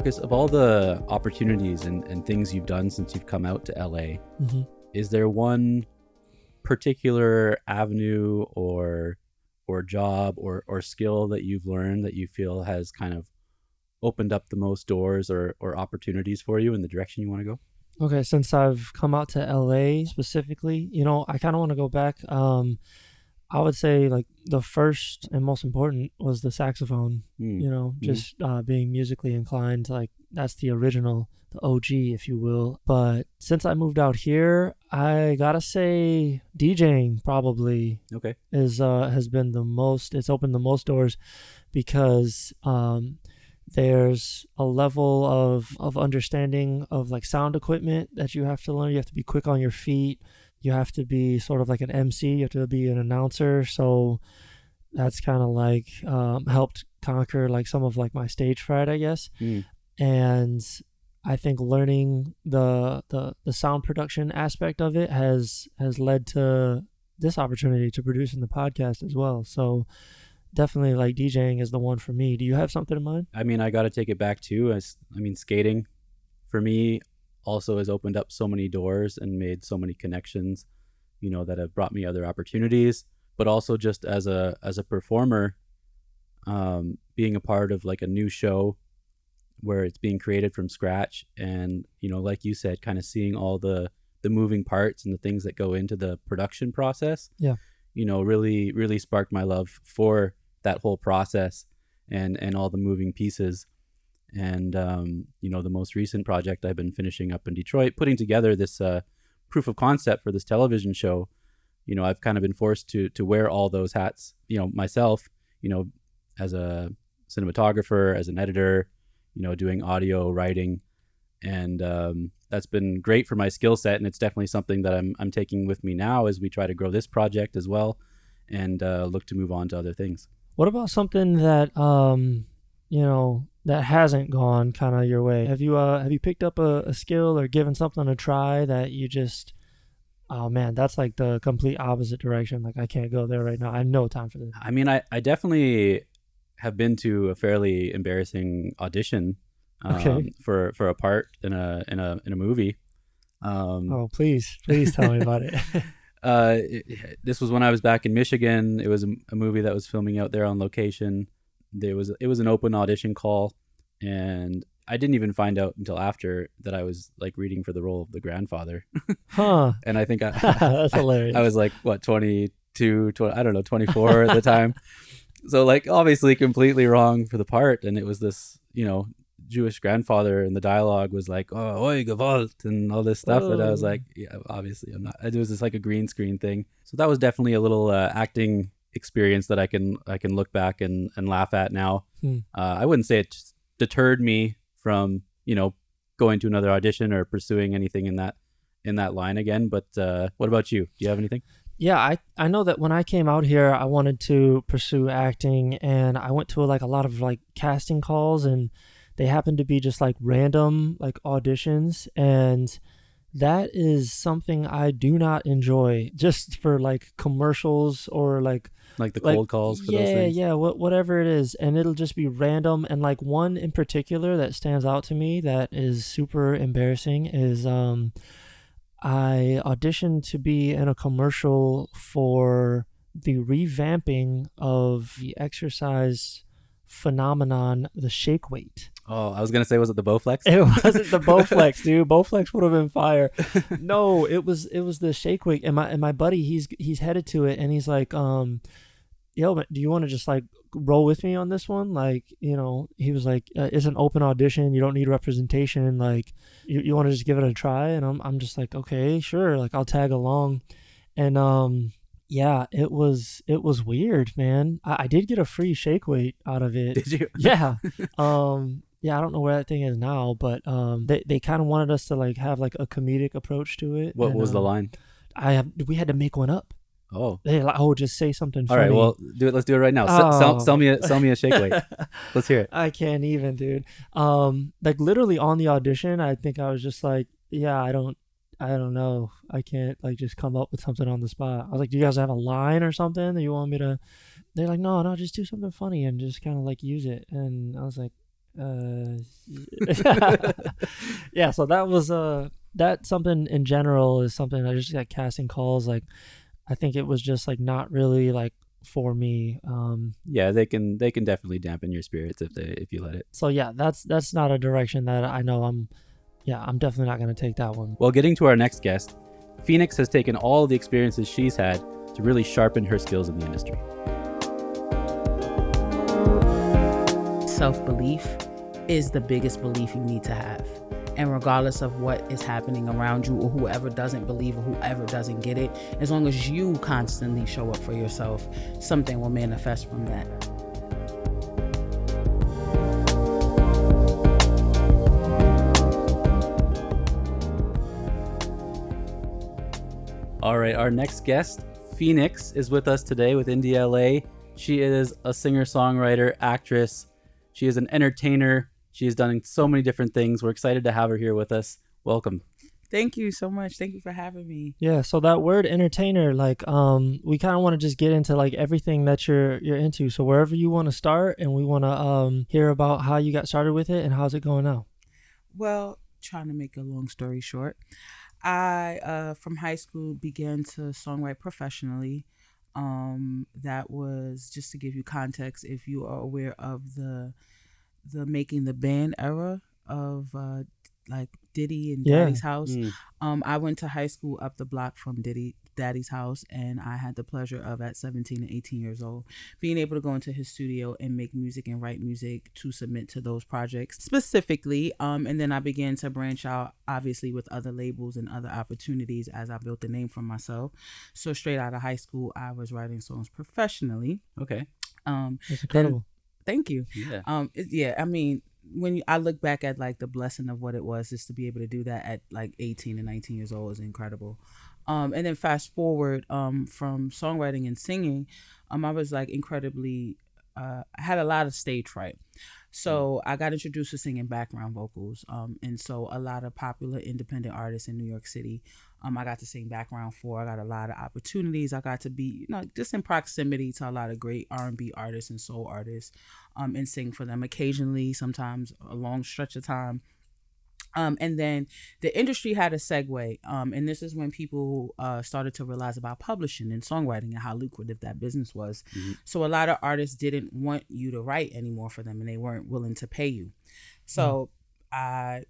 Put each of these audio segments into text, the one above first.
Marcus, of all the opportunities and, and things you've done since you've come out to LA, hmm is there one particular avenue or or job or or skill that you've learned that you feel has kind of opened up the most doors or or opportunities for you in the direction you want to go? Okay, since I've come out to LA specifically, you know, I kind of want to go back. Um, I would say like the first and most important was the saxophone. Hmm. You know, Mhm. just uh, being musically inclined. Like that's the original, the OG, if you will. But since I moved out here, I gotta say DJing probably Okay. is uh has been the most it's opened the most doors because um there's a level of of understanding of like sound equipment that you have to learn you have to be quick on your feet you have to be sort of like an MC you have to be an announcer so that's kind of like um helped conquer like some of like my stage fright I guess Hmm. and I think learning the the the sound production aspect of it has has led to this opportunity to produce in the podcast as well. So definitely like DJing is the one for me. Do you have something in mind? I mean, I got to take it back too. As I mean, skating for me also has opened up so many doors and made so many connections, you know, that have brought me other opportunities. But also just as a as a performer, um, being a part of like a new show where it's being created from scratch, and you know, like you said, kind of seeing all the the moving parts and the things that go into the production process. Yeah. You know, really, really sparked my love for that whole process and and all the moving pieces and um, you know the most recent project i've been finishing up in detroit putting together this uh, proof of concept for this television show you know i've kind of been forced to to wear all those hats you know myself you know as a cinematographer as an editor you know doing audio writing. And um, that's been great for my skill set and it's definitely something that I'm, I'm taking with me now as we try to grow this project as well and uh, look to move on to other things. What about something that um you know that hasn't gone kind of your way? Have you uh have you picked up a, a skill or given something a try that you just oh man, that's like the complete opposite direction. Like I can't go there right now. I have no time for this. I mean, I, I definitely have been to a fairly embarrassing audition um, Okay. for for a part in a in a in a movie. Um, Oh please, please tell me about it. uh, it- this was when I was back in Michigan. It was a, a movie that was filming out there on location. There was it was an open audition call, and I didn't even find out until after that I was like reading for the role of the grandfather. huh. and I think I, That's hilarious. I was like what 22, 20, I don't know, 24 at the time. So like obviously completely wrong for the part and it was this, you know, Jewish grandfather and the dialogue was like, "Oh, oi gewalt" and all this stuff and I was Oh. like, yeah, obviously I'm not. It was just like a green screen thing. So that was definitely a little uh, acting experience that I can I can look back and and laugh at now. Hmm. Uh, I wouldn't say it deterred me from, you know, going to another audition or pursuing anything in that in that line again. But uh, what about you? Do you have anything? yeah, I I know that when I came out here, I wanted to pursue acting, and I went to like a lot of like casting calls, and they happened to be just like random like auditions, and that is something I do not enjoy. Just for like commercials or like Like the Like, cold calls for yeah, those things? yeah, what whatever it is, and it'll just be random. And like one in particular that stands out to me that is super embarrassing is um, I auditioned to be in a commercial for the revamping of the exercise phenomenon, the shake weight. Oh, I was gonna say, was it the Bowflex? It wasn't the Bowflex, dude. Bowflex would have been fire. No, it was it was the shake weight, and my and my buddy, he's he's headed to it, and he's like, um, yo, but do you want to just like roll with me on this one? Like, you know, he was like, uh, it's an open audition. You don't need representation. Like, you you want to just give it a try? And I'm I'm just like, okay, sure. Like, I'll tag along, and um. Yeah, it was it was weird, man. I, I did get a free shake weight out of it Did you? yeah um yeah i don't know where that thing is now but um they, they kind of wanted us to like have like a comedic approach to it What and, was the um, line? i have we had to make one up Oh, they like oh just say something all funny. right. Well, do it. Let's do it right now. S- Sell, Oh. sell me a sell me a shake weight. Let's hear it. i can't even dude um like literally on the audition i think i was just like yeah i don't i don't know i can't like just come up with something on the spot i was like do you guys have a line or something that you want me to they're like no no just do something funny and just kind of like use it and i was like Uh, yeah. So that was uh that something in general is something I just got casting calls. Like, I think it was just like not really like for me. Um, Yeah, they can they can definitely dampen your spirits if they if you let it. so yeah, that's that's not a direction that I know I'm. Yeah, I'm definitely not gonna take that one. Well, getting to our next guest, Phoenixx has taken all the experiences she's had to really sharpen her skills in the industry. self belief is the biggest belief you need to have. And regardless of what is happening around you, or whoever doesn't believe, or whoever doesn't get it, as long as you constantly show up for yourself, something will manifest from that. All right, our next guest, Phoenixx, is with us today with Indie LA. She is a singer songwriter, actress. She is an entertainer. She has done so many different things. We're excited to have her here with us. Welcome. Thank you so much. Thank you for having me. Yeah, so that word entertainer, like, um, we kind of want to just get into like everything that you're you're into. So wherever you want to start, and we want to um hear about how you got started with it and how's it going now. Well, trying to make a long story short, I uh, from high school began to songwrite professionally. Um, that was just to give you context. If you are aware of the the making the band era of uh, like Diddy and Yeah. Daddy's House, Mm. um, I went to high school up the block from Diddy Daddy's house, and I had the pleasure of at 17 and 18 years old being able to go into his studio and make music and write music to submit to those projects specifically. Um, and then I began to branch out, obviously, with other labels and other opportunities as I built a name for myself. So straight out of high school, I was writing songs professionally. Okay. Um, That's incredible. Thank you. Yeah. Um, it, yeah, I mean, when you, I look back at like the blessing of what it was, just to be able to do that at like 18 and 19 years old is incredible. Um, and then fast forward um, from songwriting and singing, um, I was like incredibly, uh, I had a lot of stage fright. So I got introduced to singing background vocals. Um, and so a lot of popular independent artists in New York City, um, I got to sing background for. I got a lot of opportunities. I got to be, you know, just in proximity to a lot of great R&B artists and soul artists um, and sing for them occasionally, sometimes a long stretch of time. Um, and then the industry had a segue, um, and this is when people uh, started to realize about publishing and songwriting and how lucrative that business was. Mhm. So a lot of artists didn't want you to write anymore for them, and they weren't willing to pay you. So I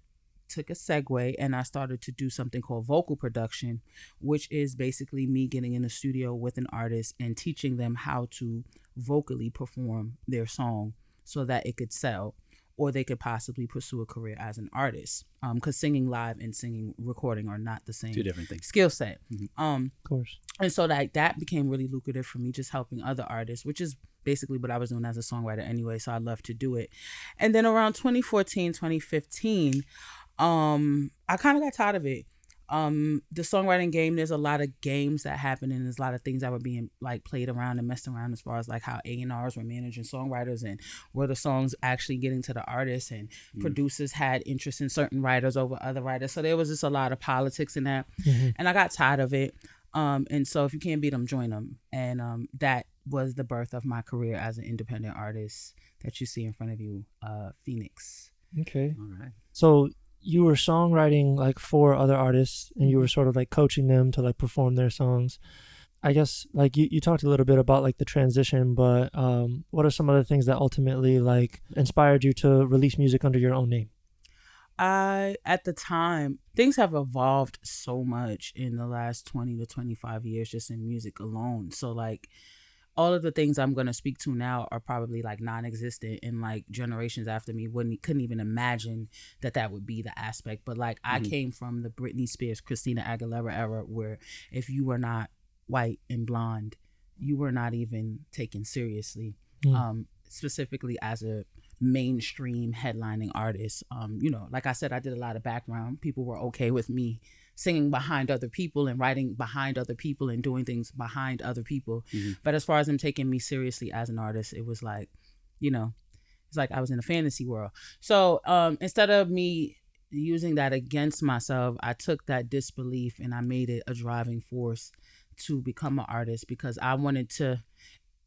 took a segue and I started to do something called vocal production, which is basically me getting in the studio with an artist and teaching them how to vocally perform their song so that it could sell or they could possibly pursue a career as an artist. Because singing live and singing recording are not the same Two different things. skill set. Mhm. Um, Of course. and so like that became really lucrative for me just helping other artists which is basically what i was doing as a songwriter anyway so i love to do it and then around 2014 2015 um i kind of got tired of it um the songwriting game there's a lot of games that happen and there's a lot of things that were being like played around and messed around as far as like how a&rs were managing songwriters and were the songs actually getting to the artists and Mm. producers had interest in certain writers over other writers so there was just a lot of politics in that Mhm. and I got tired of it. Um, and so if you can't beat them, join them. And um, that was the birth of my career as an independent artist that you see in front of you, uh, Phoenixx. Okay. All right. So you were songwriting like for other artists, and you were sort of like coaching them to like perform their songs. I guess like you, you talked a little bit about like the transition, but um, what are some of the things that ultimately like inspired you to release music under your own name? I, at the time, things have evolved so much in the last 20 to 25 years just in music alone. So, like, all of the things I'm going to speak to now are probably like non-existent and like generations after me wouldn't couldn't even imagine that that would be the aspect but like I Mhm. came from the Britney Spears Christina Aguilera era where if you were not white and blonde you were not even taken seriously Mm. um specifically as a mainstream headlining artist um you know like I said I did a lot of background people were okay with me singing behind other people and writing behind other people and doing things behind other people Mhm. but as far as them taking me seriously as an artist, it was like, you know, it's like I was in a fantasy world. So um, instead of me using that against myself, I took that disbelief and I made it a driving force to become an artist because I wanted to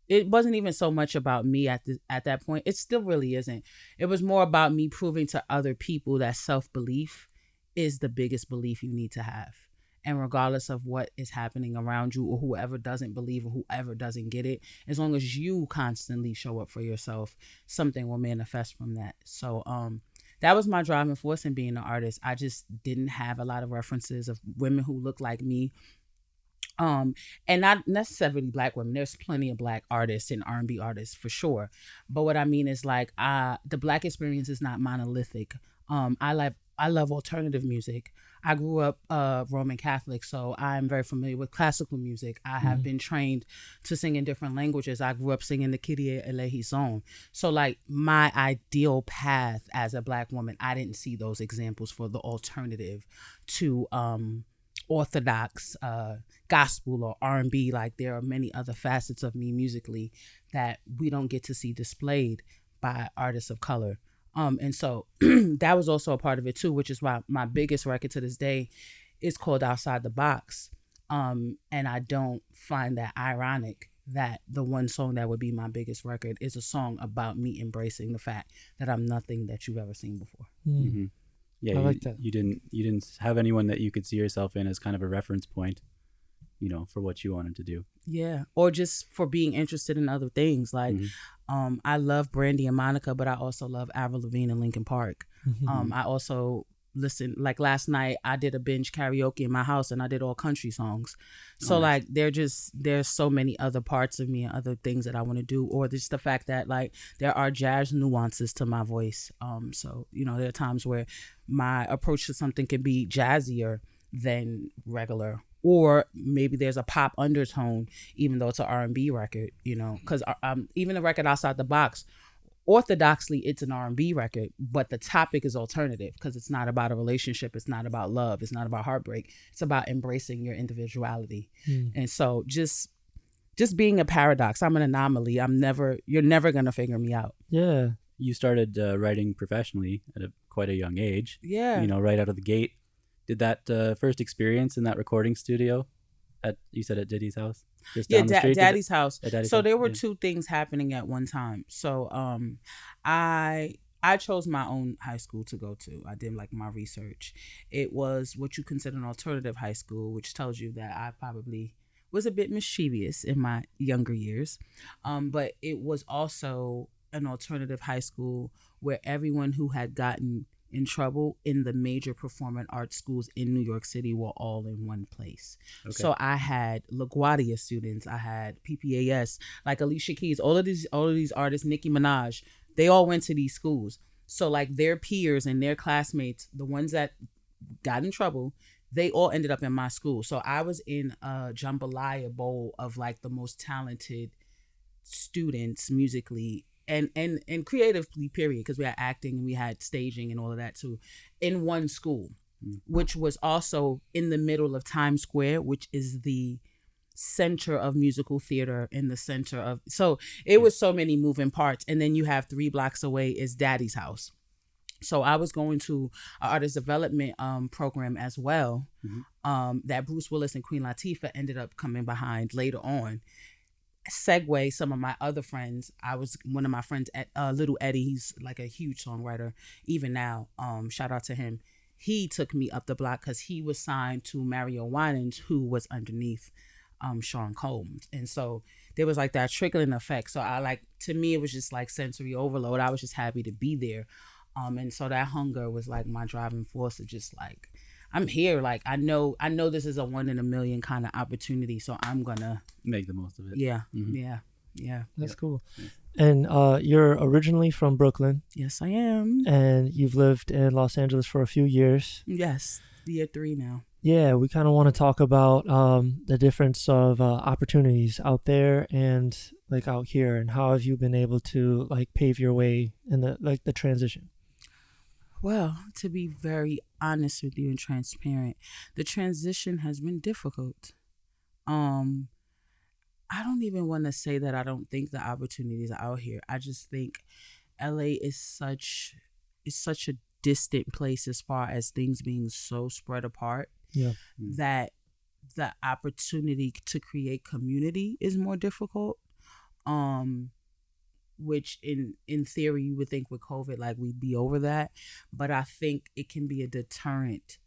it wasn't even so much about me at the at that point. It still really isn't. It was more about me proving to other people that self belief is the biggest belief you need to have. And regardless of what is happening around you or whoever doesn't believe or whoever doesn't get it, as long as you constantly show up for yourself, something will manifest from that. So um that was my driving force in being an artist. I just didn't have a lot of references of women who look like me um and not necessarily black women there's plenty of black artists and r&b artists for sure but what i mean is like uh the black experience is not monolithic um i like i love alternative music. I grew up uh roman catholic so i'm very familiar with classical music. I have Mhm. been trained to sing in different languages. I grew up singing the kyrie eleison so like my ideal path as a black woman i didn't see those examples for the alternative to um orthodox uh gospel or r&b like there are many other facets of me musically that we don't get to see displayed by artists of color um and so that was also a part of it too which is why my biggest record to this day is called outside the box um and i don't find that ironic that the one song that would be my biggest record is a song about me embracing the fact that i'm nothing that you've ever seen before Mm. hmm Yeah, I you, like that. you didn't you didn't have anyone that you could see yourself in as kind of a reference point, you know, for what you wanted to do. Yeah, or just for being interested in other things. Like, Mhm. um, I love Brandy and Monica, but I also love Avril Lavigne and Linkin Park. Mhm. Um, I also listen. Like last night, I did a binge karaoke in my house, and I did all country songs. So Oh, nice. like, they're just there's so many other parts of me and other things that I want to do, or just the fact that like there are jazz nuances to my voice. Um, so you know, there are times where my approach to something can be jazzier than regular or maybe there's a pop undertone even though it's an r&b record you know because um, even the record outside the box orthodoxly it's an r&b record but the topic is alternative because it's not about a relationship it's not about love it's not about heartbreak it's about embracing your individuality Mm. and so just just being a paradox i'm an anomaly i'm never you're never gonna figure me out Yeah. You started uh, writing professionally at a quite a young age. yeah You know, right out of the gate. Did that uh, first experience in that recording studio at you said at Diddy's house, just yeah down the da- street? Daddy's house Daddy's so house? there were Yeah. two things happening at one time so um i i chose my own high school to go to i did like my research it was what you consider an alternative high school which tells you that i probably was a bit mischievous in my younger years um but it was also an alternative high school where everyone who had gotten in trouble in the major performing arts schools in New York City were all in one place. Okay. So I had LaGuardia students, I had PPAS, like Alicia Keys, all of these all of these artists, Nicki Minaj, they all went to these schools. So like their peers and their classmates, the ones that got in trouble, they all ended up in my school. So I was in a jambalaya bowl of like the most talented students musically and and and creatively period because we had acting and we had staging and all of that too in one school Mm. which was also in the middle of Times Square which is the center of musical theater in the center of so it was so many moving parts and then you have 3 blocks away is daddy's house so I was going to an artist development um, program as well Mhm. um, that Bruce Willis and Queen Latifah ended up coming behind later on segue some of my other friends. I was one of my friends at uh, little eddie. He's like a huge songwriter even now. Um shout out to him. He took me up the block because he was signed to mario winans who was underneath um sean combs. And so there was like that trickling effect. So i like to me it was just like sensory overload. I was just happy to be there. Um and so that hunger was like my driving force of just like i'm here like i know i know this is a one in a million kind of opportunity so i'm gonna make the most of it. yeah, Mhm. yeah, yeah. That's cool. And uh, you're originally from Brooklyn, Yes, I am. and you've lived in Los Angeles for a few years. Yes, year three now. Yeah, we kind of want to talk about um, the difference of uh, opportunities out there and like out here, and how have you been able to like pave your way in the like the transition? Well, to be very honest with you and transparent, the transition has been difficult. Um, I don't even want to say that I don't think the opportunities are out here. I just think LA is such is such a distant place as far as things being so spread apart. Yeah. That the opportunity to create community is more difficult. Um which in in theory you would think with COVID like we'd be over that, but I think it can be a deterrent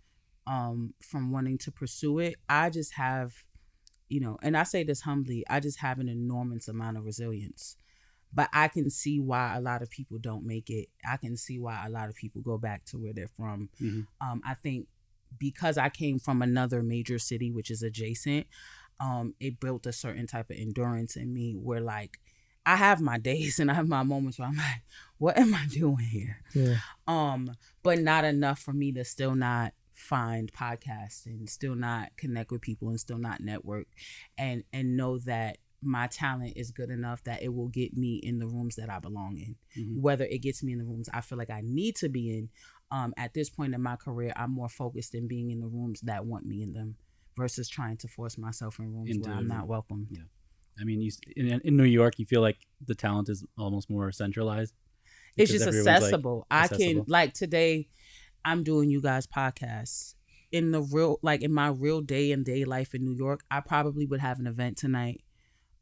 um from wanting to pursue it. I just have you know, and I say this humbly, I just have an enormous amount of resilience. But I can see why a lot of people don't make it. I can see why a lot of people go back to where they're from. Mhm. Um, I think because I came from another major city, which is adjacent, um, it built a certain type of endurance in me where like I have my days and I have my moments where I'm like, what am I doing here? Yeah. um but not enough for me to still not find podcasts and still not connect with people and still not network and and know that my talent is good enough that it will get me in the rooms that I belong in Mhm. whether it gets me in the rooms I feel like I need to be in um at this point in my career I'm more focused in being in the rooms that want me in them versus trying to force myself in rooms where I'm not welcome I mean, you in, in New York, you feel like the talent is almost more centralized. it's just everyone's, like, accessible. I can like today I'm doing you guys podcasts. In the real like in my real day and day life in New York, I probably would have an event tonight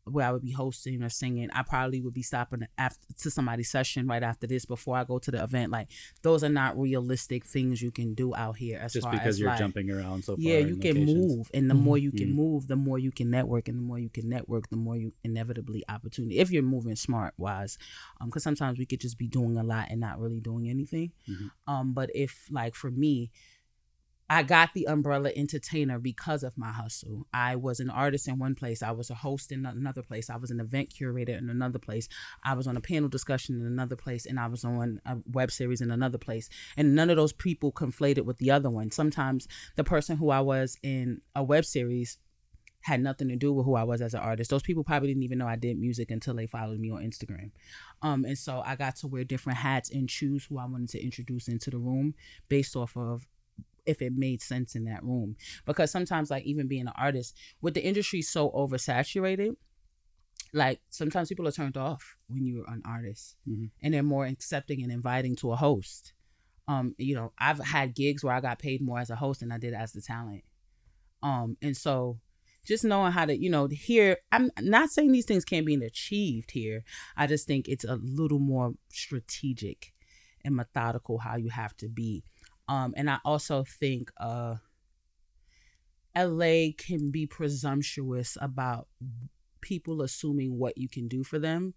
where I would be hosting or singing. I probably would be stopping after to somebody's session right after this before I go to the event. Like those are not realistic things you can do out here as just far because as you're like, jumping around so far. yeah, you can locations. move, and the Mhm. more you can Mhm. move, the more you can network, and the more you can network, the more you inevitably opportunity. If you're moving smart wise, um, because sometimes we could just be doing a lot and not really doing anything. Mhm. Um, but if like for me, I got the umbrella entertainer because of my hustle. I was an artist in one place. I was a host in another place. I was an event curator in another place. I was on a panel discussion in another place, and I was on a web series in another place. And none of those people conflated with the other one. Sometimes the person who I was in a web series had nothing to do with who I was as an artist. Those people probably didn't even know I did music until they followed me on Instagram. Um, and so I got to wear different hats and choose who I wanted to introduce into the room based off of if it made sense in that room. Because sometimes, like even being an artist, with the industry so oversaturated, like sometimes people are turned off when you're an artist, Mhm. and they're more accepting and inviting to a host. Um, you know, I've had gigs where I got paid more as a host than I did as the talent. Um, and so just knowing how to, you know, here, I'm not saying these things can't be achieved here. I just think it's a little more strategic and methodical how you have to be. Um, and I also think uh, LA can be presumptuous about people assuming what you can do for them.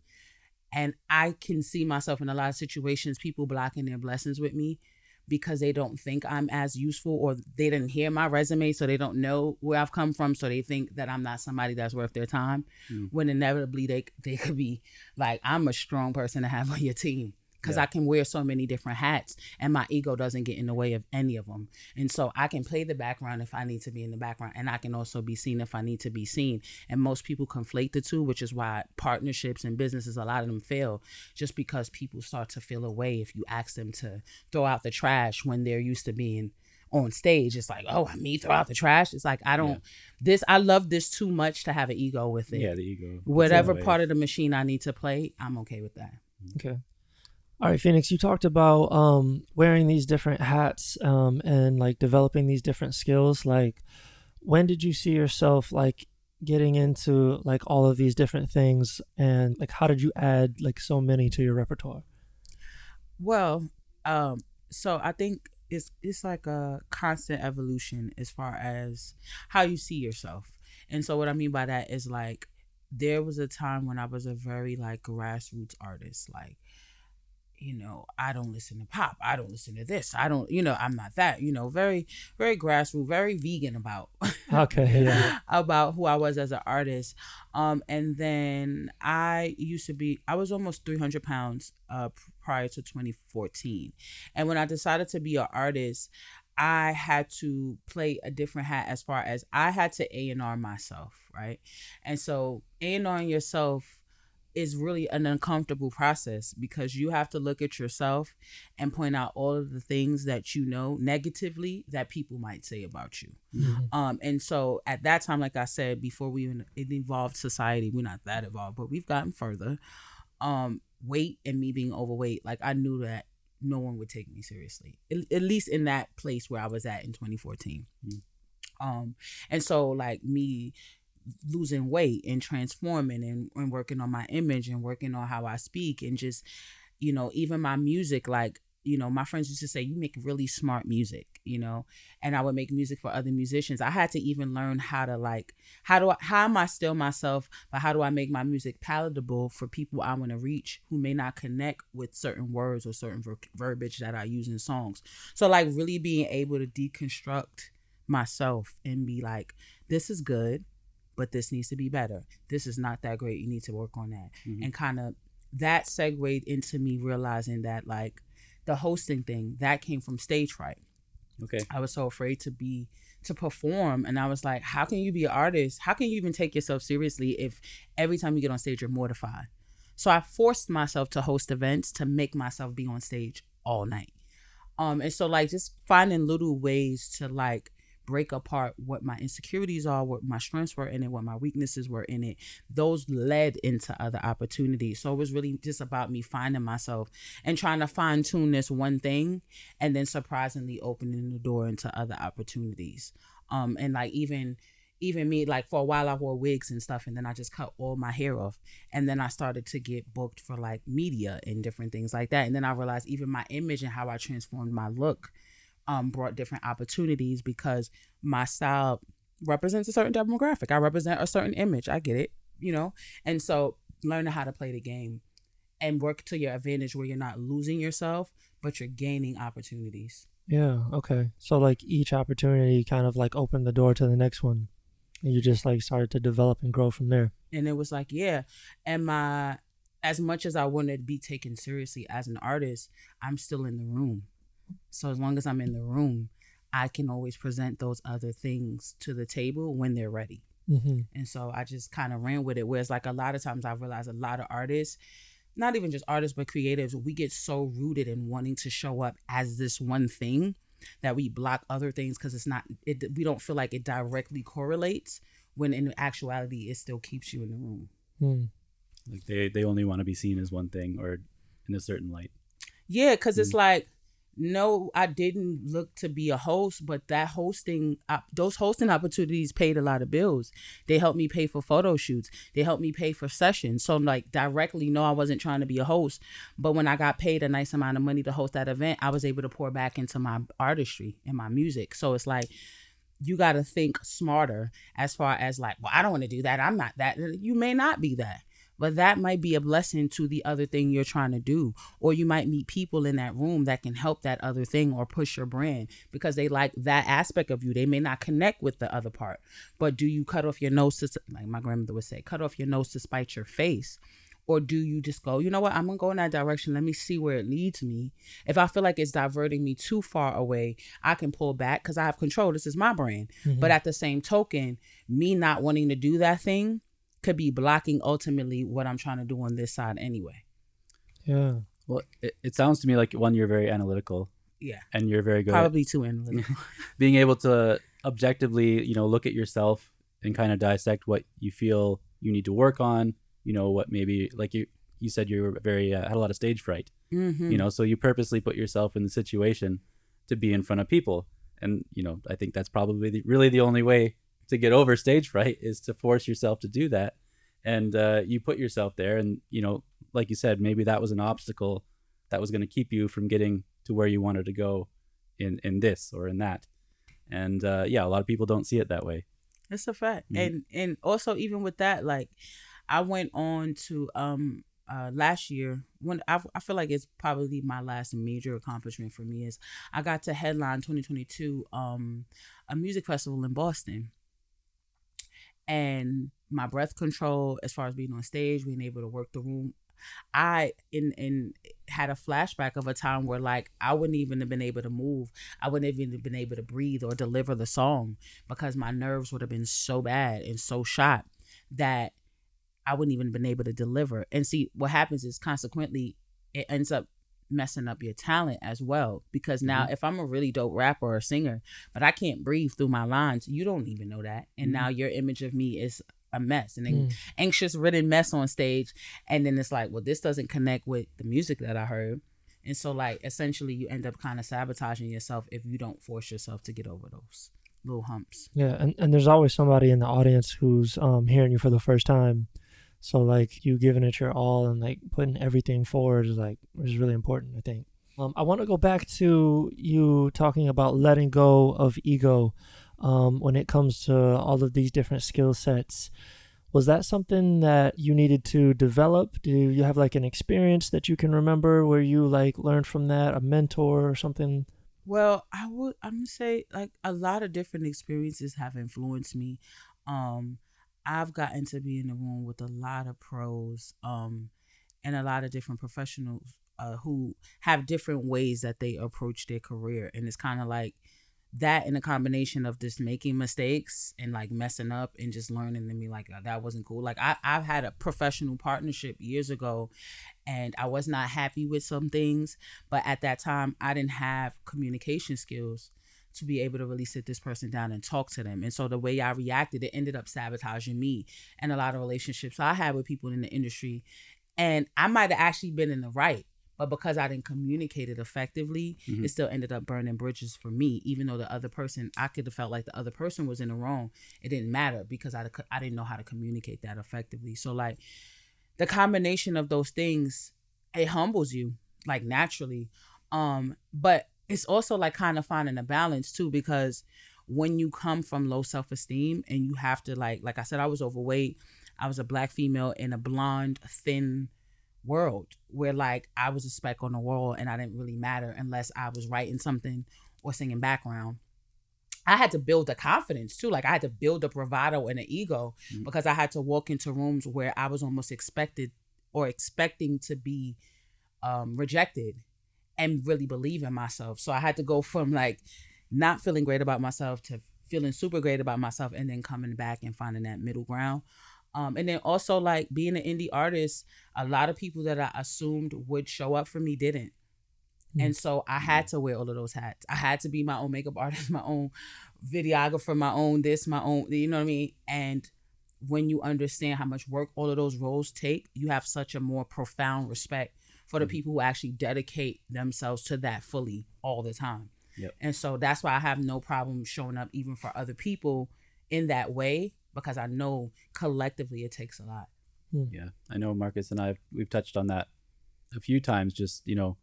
And I can see myself in a lot of situations, people blocking their blessings with me because they don't think I'm as useful or they didn't hear my resume, so they don't know where I've come from, so they think that I'm not somebody that's worth their time. Mm. When inevitably they they could be like, I'm a strong person to have on your team because Yeah. I can wear so many different hats, and my ego doesn't get in the way of any of them. And so I can play the background if I need to be in the background, and I can also be seen if I need to be seen. And most people conflate the two, which is why partnerships and businesses, a lot of them fail, just because people start to feel away if you ask them to throw out the trash when they're used to being on stage. It's like, oh, me throw out the trash. It's like I don't Yeah. this. I love this too much to have an ego with it. Yeah, the ego. gets in the Whatever part of the machine I need to play, I'm okay with that. Okay. All right, Phoenixx, you talked about um, wearing these different hats um, and like developing these different skills. Like, when did you see yourself like getting into like all of these different things, and like how did you add like so many to your repertoire? Well, um, so I think it's it's like a constant evolution as far as how you see yourself. And so what I mean by that is like there was a time when I was a very like grassroots artist, like you know, I don't listen to pop. I don't listen to this. I don't, you know, I'm not that, you know, very, very grassroots, very vegan about Okay, yeah. about who I was as an artist. Um, and then I used to be, I was almost 300 pounds uh, prior to 2014. And when I decided to be an artist, I had to play a different hat as far as I had to A&R myself, right? And so A&Ring yourself is really an uncomfortable process because you have to look at yourself and point out all of the things that you know negatively that people might say about you. Mhm. Um, and so at that time, like I said, before we even it evolved society, we're not that evolved, but we've gotten further. Um, weight and me being overweight, like I knew that no one would take me seriously. At, at least in that place where I was at in 2014. Mm. Um, and so like me losing weight and transforming and, and working on my image and working on how I speak and just, you know, even my music, like you know, my friends used to say, you make really smart music, you know, and I would make music for other musicians. I had to even learn how to like, how do I, how am I still myself, but how do I make my music palatable for people I want to reach who may not connect with certain words or certain ver- verbiage that I use in songs. So like really being able to deconstruct myself and be like, this is good, but this needs to be better. This is not that great. You need to work on that. Mhm. And kind of that segued into me realizing that like the hosting thing that came from stage fright. Okay. I was so afraid to be to perform and I was like, how can you be an artist? How can you even take yourself seriously if every time you get on stage you're mortified? So I forced myself to host events to make myself be on stage all night. Um and so like just finding little ways to like break apart what my insecurities are, what my strengths were in it, what my weaknesses were in it. Those led into other opportunities. So it was really just about me finding myself and trying to fine tune this one thing and then surprisingly opening the door into other opportunities. Um and like even even me like for a while I wore wigs and stuff and then I just cut all my hair off and then I started to get booked for like media and different things like that and then I realized even my image and how I transformed my look um brought different opportunities because my style represents a certain demographic I represent a certain image I get it you know and so learning how to play the game and work to your advantage where you're not losing yourself but you're gaining opportunities Yeah. Okay. So like each opportunity kind of like opened the door to the next one. And you just like started to develop and grow from there. and it was like yeah and my as much as i wanted to be taken seriously as an artist i'm still in the room so as long as i'm in the room i can always present those other things to the table when they're ready Mm-hmm. and so i just kind of ran with it whereas like a lot of times I've realized a lot of artists not even just artists but creatives we get so rooted in wanting to show up as this one thing that we block other things because it's not it we don't feel like it directly correlates when in actuality it still keeps you in the room Mm. Like they they only want to be seen as one thing or in a certain light. Yeah, because Mm. it's like, no, I didn't look to be a host, but that hosting, those hosting opportunities paid a lot of bills. They helped me pay for photo shoots. They helped me pay for sessions. So I'm like, directly, no, I wasn't trying to be a host. But when I got paid a nice amount of money to host that event, I was able to pour back into my artistry and my music. So it's like, you got to think smarter as far as like, well, I don't want to do that. I'm not that. You may not be that but that might be a blessing to the other thing you're trying to do or you might meet people in that room that can help that other thing or push your brand because they like that aspect of you. They may not connect with the other part but do you cut off your nose to like my grandmother would say cut off your nose to spite your face or do you just go you know what? I'm gonna go in that direction. Let me see where it leads me. If i feel like it's diverting me too far away i can pull back because i have control. This is my brand. Mm-hmm. but at the same token me not wanting to do that thing could be blocking ultimately what I'm trying to do on this side anyway. yeah. Well, it, it sounds to me like one you're very analytical Yeah. and you're very good at Probably too analytical. being able to objectively, you know, look at yourself and kind of dissect what you feel you need to work on. You know, what maybe like you you said you were very uh, had a lot of stage fright. mm-hmm. You know, so you purposely put yourself in the situation to be in front of people, and you know, I think that's probably the, really the only way to get over stage fright is to force yourself to do that. And uh, you put yourself there, and you know, like you said, maybe that was an obstacle that was going to keep you from getting to where you wanted to go in in this or in that. And uh, yeah, a lot of people don't see it that way. It's a fact. Mhm. And and also even with that, like I went on to um uh last year when I, I feel like it's probably my last major accomplishment for me is I got to headline 2022 um a music festival in Boston. And my breath control as far as being on stage, being able to work the room, I in in had a flashback of a time where like I wouldn't even have been able to move. I wouldn't even have been able to breathe or deliver the song because my nerves would have been so bad and so shot that I wouldn't even been able to deliver. And see what happens is consequently it ends up messing up your talent as well because now if I'm a really dope rapper or singer but I can't breathe through my lines you don't even know that and Mhm. now your image of me is a mess and Mm. anxious ridden mess on stage and then it's like well this doesn't connect with the music that i heard and so like essentially you end up kind of sabotaging yourself if you don't force yourself to get over those little humps. Yeah, and, and there's always somebody in the audience who's um hearing you for the first time. So like you giving it your all and like putting everything forward is like is really important, I think. Um, I want to go back to you talking about letting go of ego um, when it comes to all of these different skill sets. Was that something that you needed to develop? Do you have like an experience that you can remember where you like learned from that, a mentor or something? Well, I would I'm gonna say like a lot of different experiences have influenced me. Um, I've gotten to be in the room with a lot of pros, um, and a lot of different professionals uh, who have different ways that they approach their career, and it's kind of like that in a combination of just making mistakes and like messing up and just learning to me like that wasn't cool. Like I I've had a professional partnership years ago and I was not happy with some things, but at that time I didn't have communication skills to be able to really sit this person down and talk to them. And so the way I reacted, it ended up sabotaging me and a lot of relationships I had with people in the industry. And I might have actually been in the right, but because I didn't communicate it effectively, Mhm. it still ended up burning bridges for me. Even though the other person, I could have felt like the other person was in the wrong. It didn't matter because I I didn't know how to communicate that effectively. So like the combination of those things, it humbles you like naturally. Um, but it's also like kind of finding a balance too because when you come from low self-esteem and you have to like like I said I was overweight, I was a black female in a blonde thin world where like I was a speck on the wall and I didn't really matter unless I was writing something or singing background. I had to build the confidence too. Like I had to build a bravado and an ego Mhm. because I had to walk into rooms where I was almost expected or expecting to be um, rejected and really believe in myself. So I had to go from like not feeling great about myself to feeling super great about myself and then coming back and finding that middle ground. Um, and then also like being an indie artist, a lot of people that I assumed would show up for me didn't. Mm. And so I had to wear all of those hats. I had to be my own makeup artist, my own videographer, my own this, my own, you know what I mean? And when you understand how much work all of those roles take, you have such a more profound respect for the Mhm. people who actually dedicate themselves to that fully all the time. Yep. And so that's why I have no problem showing up even for other people in that way because I know collectively it takes a lot. Yeah, I know Marcus and I we've touched on that a few times. Just you know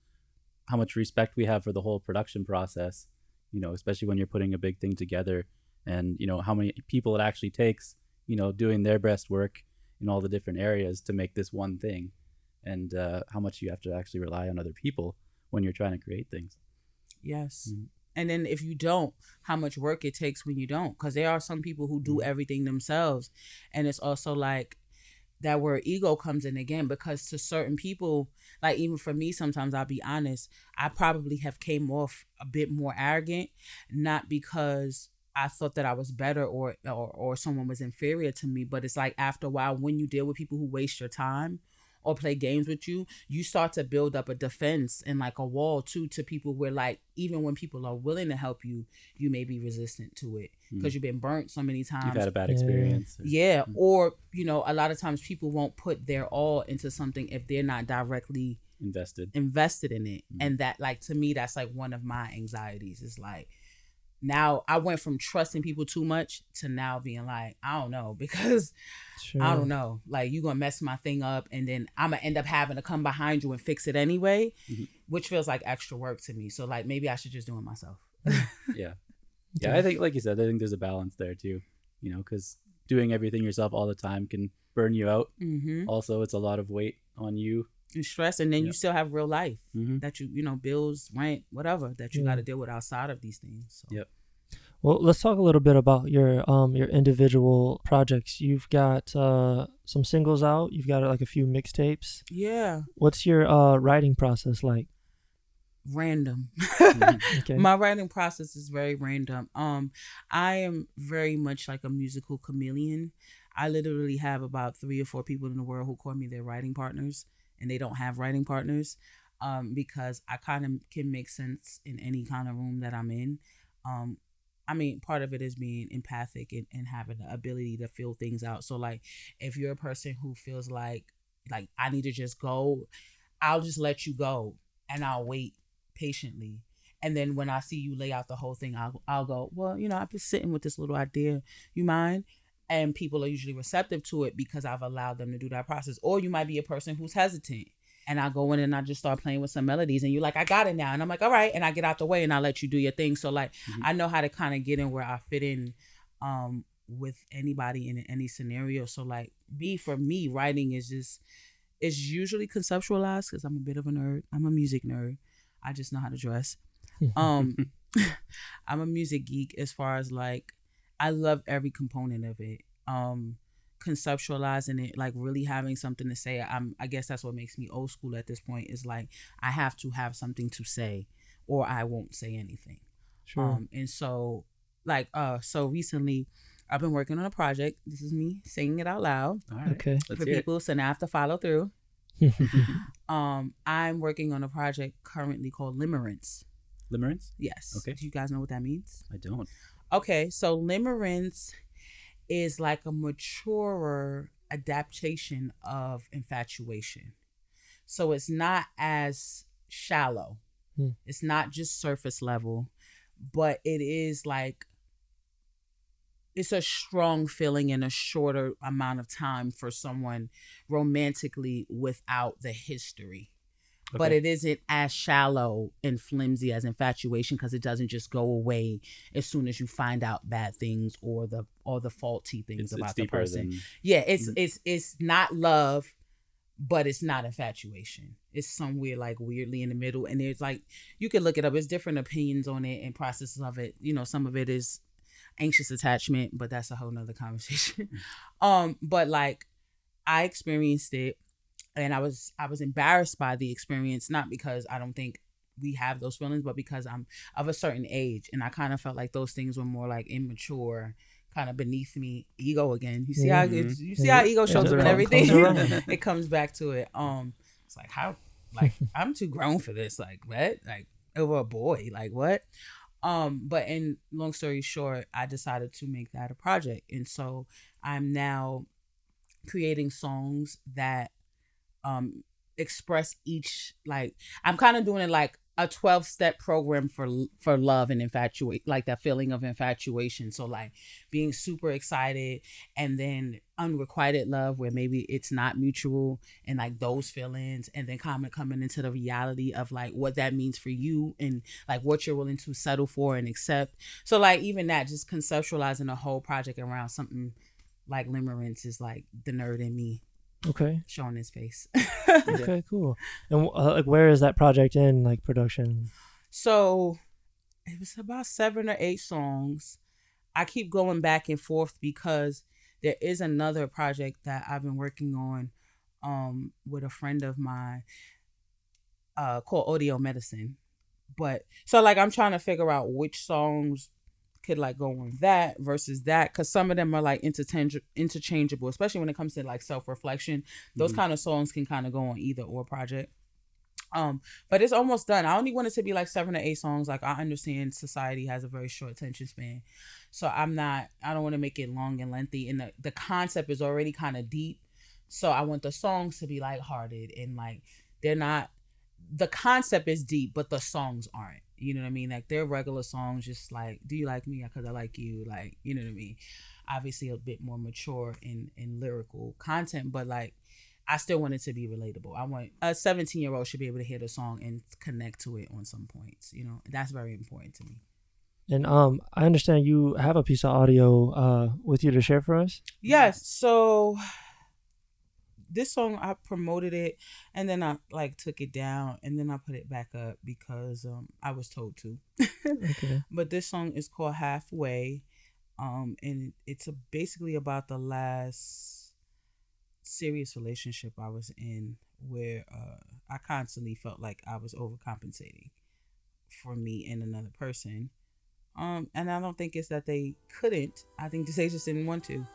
how much respect we have for the whole production process. You know, especially when you're putting a big thing together, and you know how many people it actually takes. You know, doing their best work in all the different areas to make this one thing, and uh, how much you have to actually rely on other people when you're trying to create things. Yes. Mhm. And then if you don't, how much work it takes when you don't. Because there are some people who do Mhm. everything themselves. And it's also like that where ego comes in again because to certain people like even for me sometimes i'll be honest i probably have came off a bit more arrogant not because i thought that i was better or or, or someone was inferior to me but it's like after a while when you deal with people who waste your time or play games with you, you start to build up a defense and like a wall too to people where like even when people are willing to help you, you may be resistant to it because you've been burnt so many times. You've had a bad Yeah. experience. or- yeah, Mm. or you know, a lot of times people won't put their all into something if they're not directly invested. invested in it. Mhm. And that like to me that's like one of my anxieties is like now I went from trusting people too much to now being like, I don't know, because Sure. I don't know. Like you're gonna mess my thing up, and then I'm gonna end up having to come behind you and fix it anyway, Mhm. which feels like extra work to me. So like maybe I should just do it myself. Yeah, yeah. I think, like you said, I think there's a balance there too. You know, because doing everything yourself all the time can burn you out. Mm-hmm. Also, it's a lot of weight on you. And stress, and then you still have real life Mm-hmm. that you you know bills, rent, whatever that you Yeah. got to deal with outside of these things. So. Yep. Well, let's talk a little bit about your um your individual projects. You've got uh some singles out. You've got like a few mixtapes. Yeah, What's your uh writing process like? random. Okay. My writing process is very random. Um, I am very much like a musical chameleon. I literally have about three or four people in the world who call me their writing partners, and they don't have writing partners, um, because I kind of can make sense in any kind of room that I'm in. Um, I mean, part of it is being empathic and, and having the ability to feel things out. So, like, if you're a person who feels like like I need to just go, I'll just let you go, and I'll wait patiently And then when I see you lay out the whole thing, I'll I'll go, well, you know, I've been sitting with this little idea. You mind? And people are usually receptive to it because I've allowed them to do that process. Or you might be a person who's hesitant. And I go in and I just start playing with some melodies, and you're like, I got it now. And I'm like, all right. And I get out the way and I let you do your thing. So, like, Mhm. I know how to kind of get in where I fit in um, with anybody in any scenario. So, like, me, for me, writing is just, it's usually conceptualized because I'm a bit of a nerd. I'm a music nerd. I just know how to dress. Um, I'm a music geek as far as like I love every component of it. Um, conceptualizing it, like really having something to say. I'm I guess that's what makes me old school at this point. Is like I have to have something to say, or I won't say anything. Sure. Um, and so like uh, so recently. I've been working on a project. This is me saying it out loud All right. okay. Let's for people, so now I have to follow through. Um, I'm working on a project currently called Limerence. Limerence? Yes. Okay. Do you guys know what that means? I don't. Okay, so limerence is like a maturer adaptation of infatuation. So it's not as shallow. Hmm. It's not just surface level, but it is like it's a strong feeling in a shorter amount of time for someone romantically without the history but it isn't as shallow and flimsy as infatuation because it doesn't just go away as soon as you find out bad things or the or the faulty things It's, about it's the person. than yeah, it's Mhm. it's it's not love, but it's not infatuation. It's somewhere like weirdly in the middle, and there's like you can look it up. There's different opinions on it and processes of it. You know, some of it is anxious attachment, but that's a whole nother conversation. um, but like I experienced it and I was I was embarrassed by the experience, not because I don't think we have those feelings, but because I'm of a certain age and I kind of felt like those things were more like immature, kind of beneath me. Ego again. You see how Yeah. it's, you see how ego shows up in everything. it comes back to it. Um it's like how like I'm too grown for this. Like what? Like over a boy. Like what? Um, but in long story short, I decided to make that a project. And so I'm now creating songs that um express each like I'm kind of doing it like a 12 step program for for love and infatuate like that feeling of infatuation. So like being super excited and then unrequited love where maybe it's not mutual and like those feelings and then of coming into the reality of like what that means for you and like what you're willing to settle for and accept. So like even that just conceptualizing a whole project around something like limerence is like the nerd in me Okay. showing his face Okay. Cool. And uh, like, where is that project in like production? So it was about seven or eight songs. I keep going back and forth because there is another project that I've been working on um with a friend of mine uh called Audio Medicine. But so like I'm trying to figure out which songs could like go on that versus that because some of them are like interchange- interchangeable especially when it comes to like self-reflection. Those Mhm. kind of songs can kind of go on either or project. Um but it's almost done. I only want it to be like seven or eight songs. Like i understand society has a very short attention span. So i'm not i don't want to make it long and lengthy and the, the concept is already kind of deep. So i want the songs to be lighthearted and like they're not the concept is deep but the songs aren't you know what i mean like they're regular songs just like do you like me because i like you like you know what i mean obviously a bit more mature in in lyrical content but like I still want it to be relatable. I want a 17 year old should be able to hear the song and connect to it on some points. You know, that's very important to me. And um, I understand you have a piece of audio uh with you to share for us. Yes. So this song I promoted it and then I like took it down and then I put it back up because um I was told to. Okay. but this song is called Halfway. Um and it's a, basically about the last serious relationship I was in where uh I constantly felt like I was overcompensating for me and another person. Um and I don't think it's that they couldn't. I think they just didn't want to.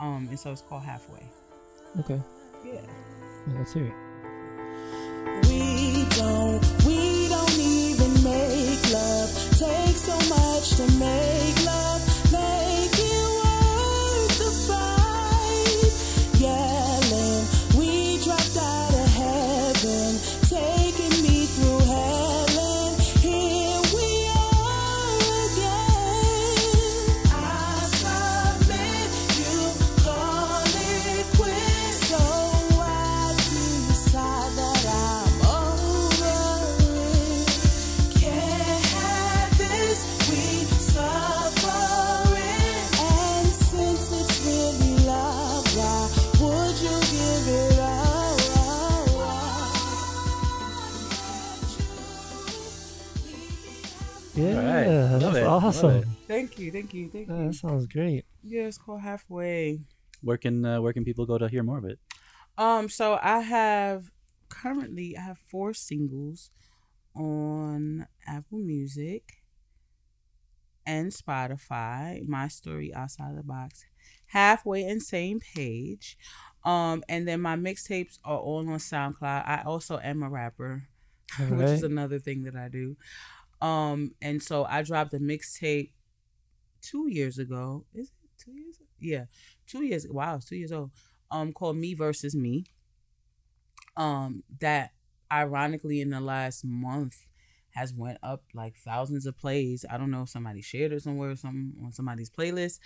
Um and so it's called Halfway. Okay. Yeah. Let's hear it. We don't, we don't even make love. Take so much to make awesome. Thank you, thank you, thank Yeah, you. that sounds great. Yeah, it's called Halfway. Where can uh, where can people go to hear more of it? Um, so I have currently I have four singles on Apple Music and Spotify. My story outside the box, halfway and same page. Um, and then my mixtapes are all on SoundCloud. I also am a rapper, which is another thing that I do. Um, and so I dropped a mixtape two years ago. Is it two years? Yeah, two years. Wow, it's two years old. Um, called Me versus Me. Um, that ironically in the last month has went up like thousands of plays. I don't know if somebody shared it somewhere or some on somebody's playlist.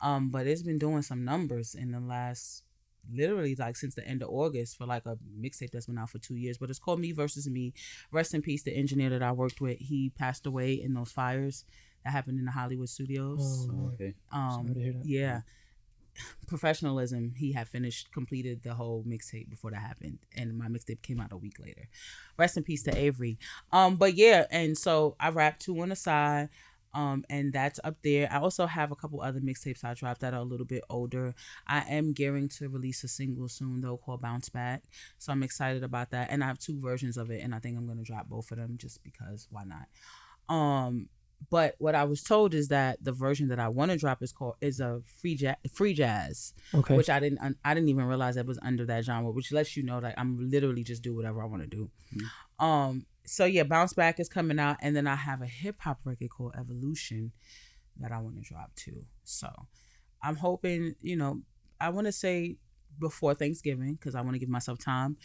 Um, but it's been doing some numbers in the last literally like since the end of August for like a mixtape that's been out for two years. But it's called Me versus Me. Rest in peace, the engineer that I worked with. He passed away in those fires that happened in the Hollywood studios. Oh, Okay. Um, Sorry to hear that. yeah, professionalism. He had finished, completed the whole mixtape before that happened, and my mixtape came out a week later. Rest in peace to Avery. Um, but yeah, and so I rapped two on the side. Um, and that's up there. I also have a couple other mixtapes I dropped that are a little bit older. I am gearing to release a single soon though called Bounce Back. So I'm excited about that. And I have two versions of it and I think I'm gonna drop both of them just because why not? Um but what I was told is that the version that I want to drop is called is a free jazz, free jazz, Okay. which I didn't I didn't even realize that was under that genre, which lets you know that I'm literally just do whatever I want to do. Um, so yeah, bounce back is coming out, and then I have a hip hop record called Evolution that I want to drop too. So I'm hoping, you know, I want to say before Thanksgiving because I want to give myself time.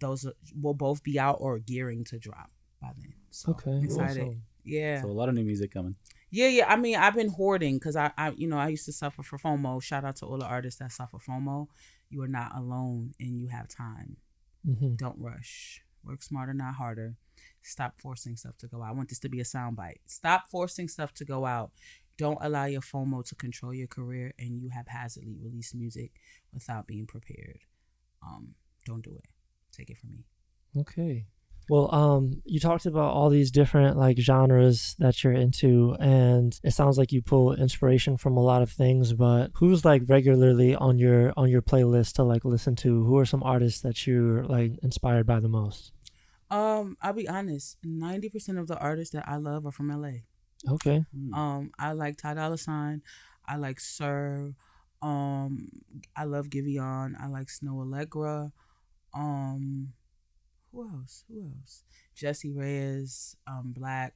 Those will both be out or gearing to drop by then. So okay. I'm excited. awesome. Yeah. So a lot of new music coming. Yeah, yeah. I mean, I've been hoarding because I, I, you know, I used to suffer for FOMO. Shout out to all the artists that suffer FOMO. You are not alone, and you have time. Mhm. Don't rush. Work smarter, not harder. Stop forcing stuff to go out. I want this to be a soundbite. Stop forcing stuff to go out. Don't allow your FOMO to control your career, and you haphazardly release music without being prepared. Um, don't do it. Take it from me. Okay. Well, um, you talked about all these different like genres that you're into, and it sounds like you pull inspiration from a lot of things. But who's like regularly on your on your playlist to like listen to? Who are some artists that you're like inspired by the most? Um, I'll be honest. Ninety percent of the artists that I love are from LA. Okay. Um, I like Ty Dolla Sign. I like Sir. Um, I love Giveon. I like Snoh Aalegra. Um, who else? Who else? Jessie Reyez. Um, Black.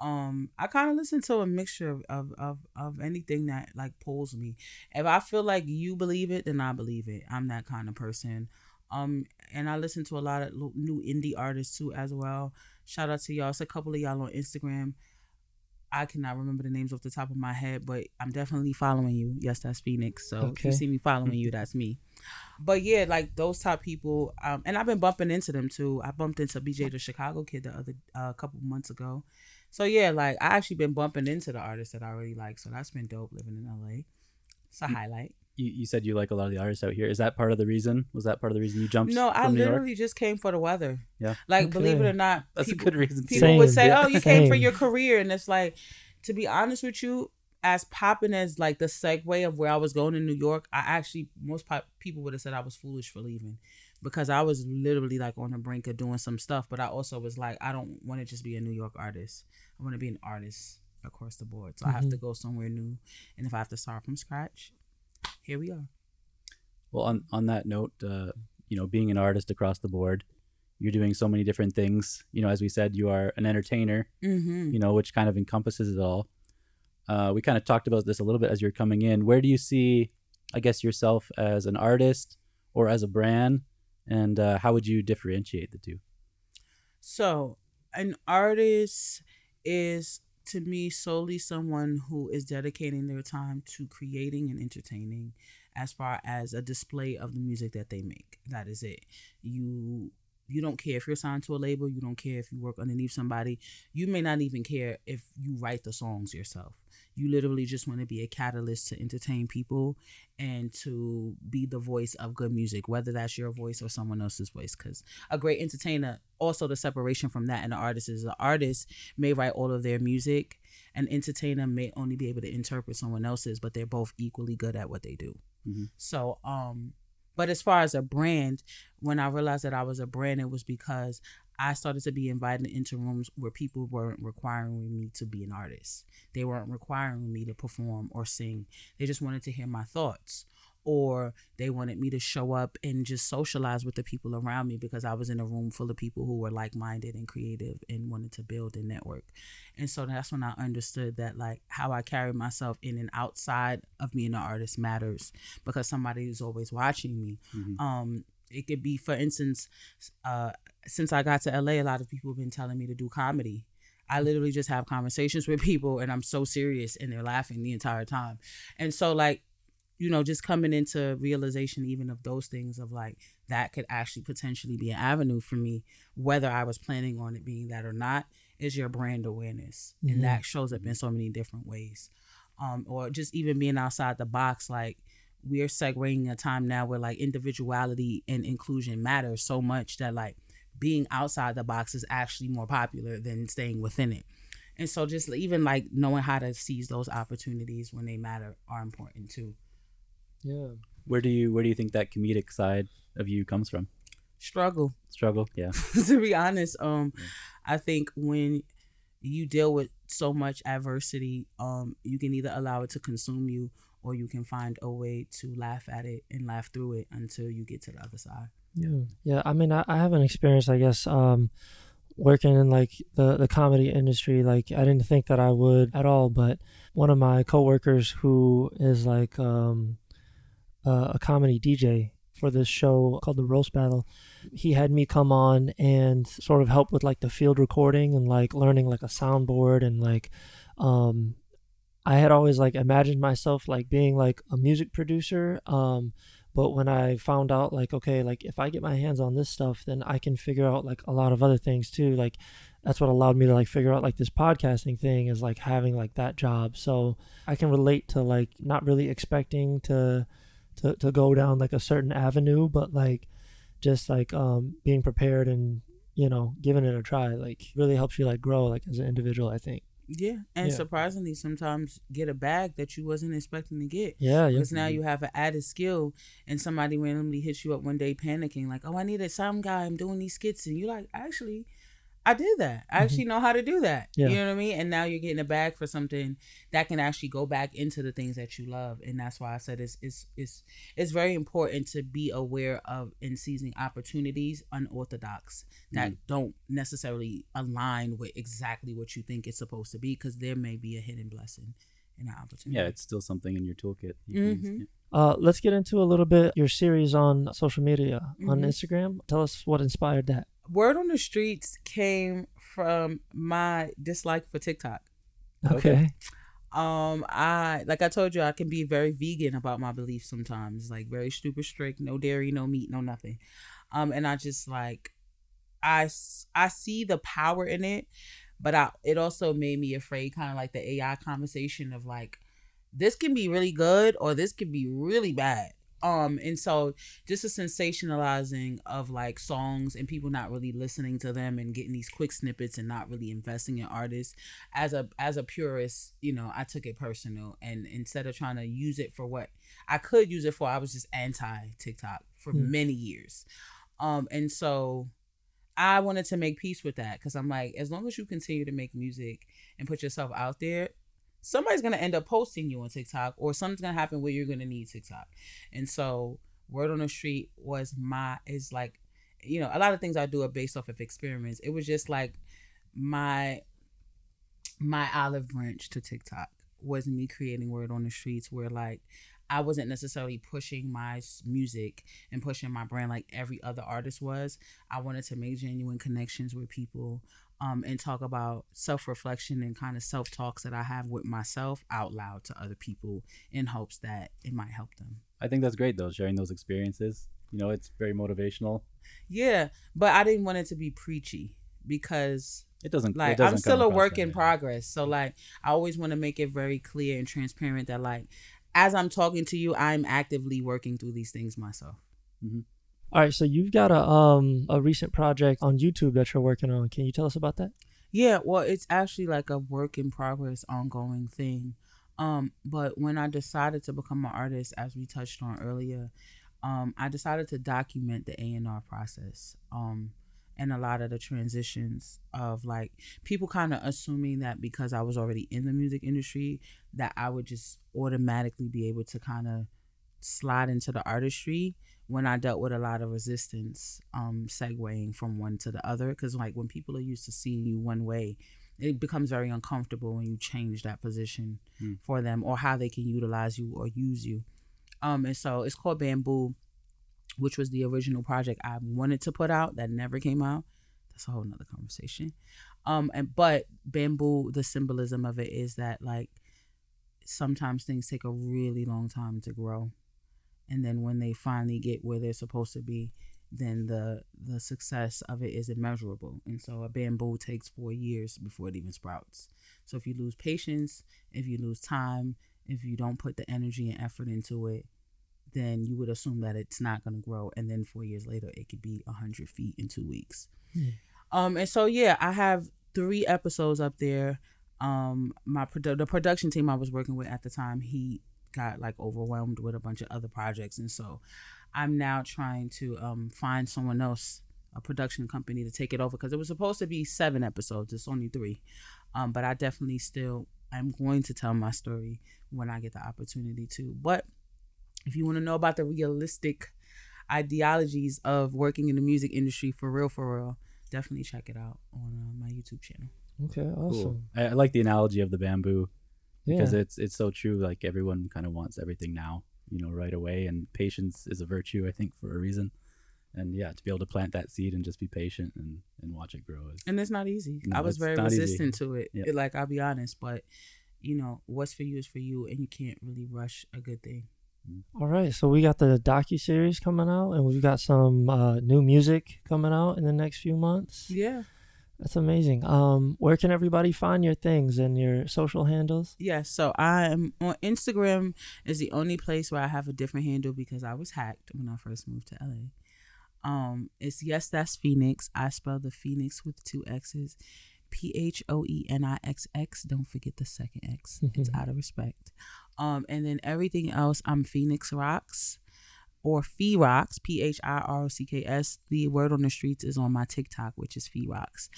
Um, I kind of listen to a mixture of, of of of anything that like pulls me. If I feel like you believe it, then I believe it. I'm that kind of person. Um, and I listen to a lot of new indie artists too as well. Shout out to y'all. It's a couple of y'all on Instagram. I cannot remember the names off the top of my head, but I'm definitely following you. Yes, that's Phoenixx. So if you see me following you, that's me. But yeah, like those top people, um, and I've been bumping into them too. I bumped into BJ the Chicago kid the other uh, a couple months ago. So yeah, like I actually been bumping into the artists that I already like. So that's been dope living in LA. It's a highlight. You, you said you like a lot of the artists out here. Is that part of the reason? Was that part of the reason you jumped? No, I from New York? literally just came for the weather. Yeah. Like believe it or not, That's people- a good reason. people Same. would say, Yeah. "Oh, you came for your career," and it's like, to be honest with you, as popping as like the segue of where I was going in New York, I actually most pop- people would have said I was foolish for leaving because I was literally like on the brink of doing some stuff, but I also was like, I don't want to just be a New York artist. I want to be an artist across the board. So I have Mhm. to go somewhere new, and if I have to start from scratch, here we are. Well, on on that note, uh, you know, being an artist across the board, you're doing so many different things. You know, as we said, you are an entertainer. Mm-hmm. You know, which kind of encompasses it all. Uh, we kind of talked about this a little bit as you're coming in. Where do you see, I guess, yourself as an artist or as a brand, and uh, how would you differentiate the two? So, an artist is to me solely someone who is dedicating their time to creating and entertaining as far as a display of the music that they make. That is it. You you don't care if you're signed to a label, you don't care if you work underneath somebody. You may not even care if you write the songs yourself. You literally just want to be a catalyst to entertain people and to be the voice of good music, whether that's your voice or someone else's voice. Because a great entertainer, also the separation from that and the artist is the artist may write all of their music an entertainer may only be able to interpret someone else's, but they're both equally good at what they do. Mhm. So, um, but as far as a brand, when I realized that I was a brand, it was because I started to be invited into rooms where people weren't requiring me to be an artist. They weren't requiring me to perform or sing. They just wanted to hear my thoughts. Or they wanted me to show up and just socialize with the people around me because I was in a room full of people who were like minded and creative and wanted to build a network. And so that's when I understood that like how I carry myself in and outside of being an artist matters because somebody is always watching me. Mhm. Um, it could be, for instance, uh, since I got to LA, a lot of people have been telling me to do comedy. I literally just have conversations with people and I'm so serious and they're laughing the entire time. And so like, you know, just coming into realization even of those things of like that could actually potentially be an avenue for me, whether I was planning on it being that or not, is your brand awareness. Mhm. And that shows up in so many different ways. Um, or just even being outside the box, like we're segueing a time now where like individuality and inclusion matter so much that like being outside the box is actually more popular than staying within it. And so just even like knowing how to seize those opportunities when they matter are important too. Yeah. Where do you where do you think that comedic side of you comes from? Struggle. Struggle, yeah. to be honest, um, I think when you deal with so much adversity, um, you can either allow it to consume you or you can find a way to laugh at it and laugh through it until you get to the other side. Yeah. Yeah. I mean, I, I have an experience, I guess, um, working in like the, the comedy industry. Like, I didn't think that I would at all, but one of my coworkers who is like um, uh, a comedy DJ for this show called The Roast Battle, he had me come on and sort of help with like the field recording and like learning like a soundboard and like, um, I had always like imagined myself like being like a music producer. Um, but when I found out like okay, like if I get my hands on this stuff, then I can figure out like a lot of other things too. Like that's what allowed me to like figure out like this podcasting thing is like having like that job. So I can relate to like not really expecting to to to go down like a certain avenue, but like just like um being prepared and you know giving it a try like really helps you like grow like as an individual. I think. Yeah, and Yeah. surprisingly, sometimes get a bag that you wasn't expecting to get. Yeah. Yeah. Because now you have an added skill, and somebody randomly hits you up one day panicking, like, "Oh, I need a sound guy. I'm doing these skits," and you're like, "Actually, I did that. I actually know how to do that." Mm-hmm. Yeah. You know what I mean? And now you're getting a bag for something that can actually go back into the things that you love, and that's why I said it's it's it's it's very important to be aware of and seizing opportunities unorthodox that don't necessarily align with exactly what you think it's supposed to be, because there may be a hidden blessing in that opportunity. Yeah, it's still something in your toolkit. you can use, Mhm. yeah. Uh, let's get into a little bit your series on social media on Mhm. Instagram. Tell us what inspired that. word on the streets came from my dislike for TikTok. Okay. Um, I like I told you, I can be very vegan about my beliefs sometimes, like very super strict, no dairy, no meat, no nothing. Um, and I just like, I I see the power in it, but I it also made me afraid, kind of like the AI conversation of like, this can be really good or this can be really bad. Um, and so just a sensationalizing of like songs and people not really listening to them and getting these quick snippets and not really investing in artists as a as a purist, you know, I took it personal and instead of trying to use it for what I could use it for, I was just anti TikTok for Hmm. many years. Um and so I wanted to make peace with that cuz I'm like as long as you continue to make music and put yourself out there, somebody's to end up posting you on TikTok or something's to happen where you're to need TikTok. And so word on the street was my is like you know, a lot of things I do are based off of experiments. It was just like my my olive branch to TikTok was me creating word on the streets where like I wasn't necessarily pushing my music and pushing my brand like every other artist was. I wanted to make genuine connections with people um, and talk about self reflection and kind of self talks that I have with myself out loud to other people in hopes that it might help them. I think that's great though, sharing those experiences. You know, it's very motivational. Yeah, but I didn't want it to be preachy because It doesn't. it like doesn't I'm still a work in way. progress. So like I always want to make it very clear and transparent that like as I'm talking to you, I'm actively working through these things myself. All right, so you've got a um a recent project on YouTube that you're working on. Can you tell us about that? Yeah, well, it's actually like a work in progress, ongoing thing. Um, but when I decided to become an artist, as we touched on earlier, um, I decided to document the A and R process. Um, and a lot of the transitions of like people kind of assuming that because I was already in the music industry that I would just automatically be able to kind of slide into the artistry when I dealt with a lot of resistance um segueing from one to the other because like when people are used to seeing you one way it becomes very uncomfortable when you change that position Hmm. for them or how they can utilize you or use you um and so it's called bamboo which was the original project I wanted to put out that never came out. That's a whole nother conversation. Um, and but bamboo, the symbolism of it is that like sometimes things take a really long time to grow, and then when they finally get where they're supposed to be, then the the success of it is immeasurable. And so a bamboo takes four years before it even sprouts. So if you lose patience, if you lose time, if you don't put the energy and effort into it, then you would assume that it's not going to grow and then four years later it could be 100 feet in two weeks Hmm. um and so yeah i have three episodes up there um my produ- the production team i was working with at the time he got like overwhelmed with a bunch of other projects and so i'm now trying to um find someone else a production company to take it over because it was supposed to be seven episodes it's only three um but i definitely still i'm going to tell my story when i get the opportunity to but if you want to know about the realistic ideologies of working in the music industry for real for real definitely check it out on uh, my youtube channel Okay, Cool. awesome. I, I like the analogy of the bamboo Yeah. because it's it's so true. Like everyone kind of wants everything now, you know, right away. And patience is a virtue, I think, for a reason. And yeah, to be able to plant that seed and just be patient and and watch it grow is and it's not easy No, i was very not easy. resistant to it Yeah. It- like i'll be honest but you know what's for you is for you and you can't really rush a good thing All right, so we got the docu series coming out, and we've got some uh, new music coming out in the next few months. yeah That's amazing. Um, where can everybody find your things and your social handles? Yes, so I'm on Instagram is the only place where I have a different handle because I was hacked when I first moved to LA. Um, it's yes, that's Phoenixx. I spell the Phoenixx with two X's, P H O E N I X X. Don't forget the second X. It's out of respect. Um, and then everything else, I'm Phoenix Rocks or Phi Rocks, P H I R O C K S. The word on the streets is on my TikTok, which is Phi Rocks.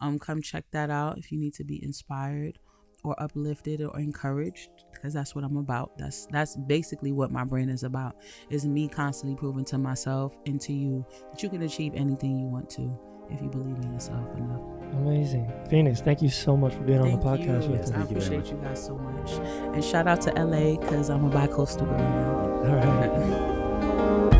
Um, come check that out if you need to be inspired or uplifted or encouraged because that's what I'm about. That's that's basically what my brand is about. Is me constantly proving to myself and to you that you can achieve anything you want to if you believe in yourself enough. Amazing. Phoenixx, thank you so much for being on the podcast you. with us. I Thank you appreciate you guys so much. And shout out to LA because I'm a bi-coastal girl now. All right. Thank you.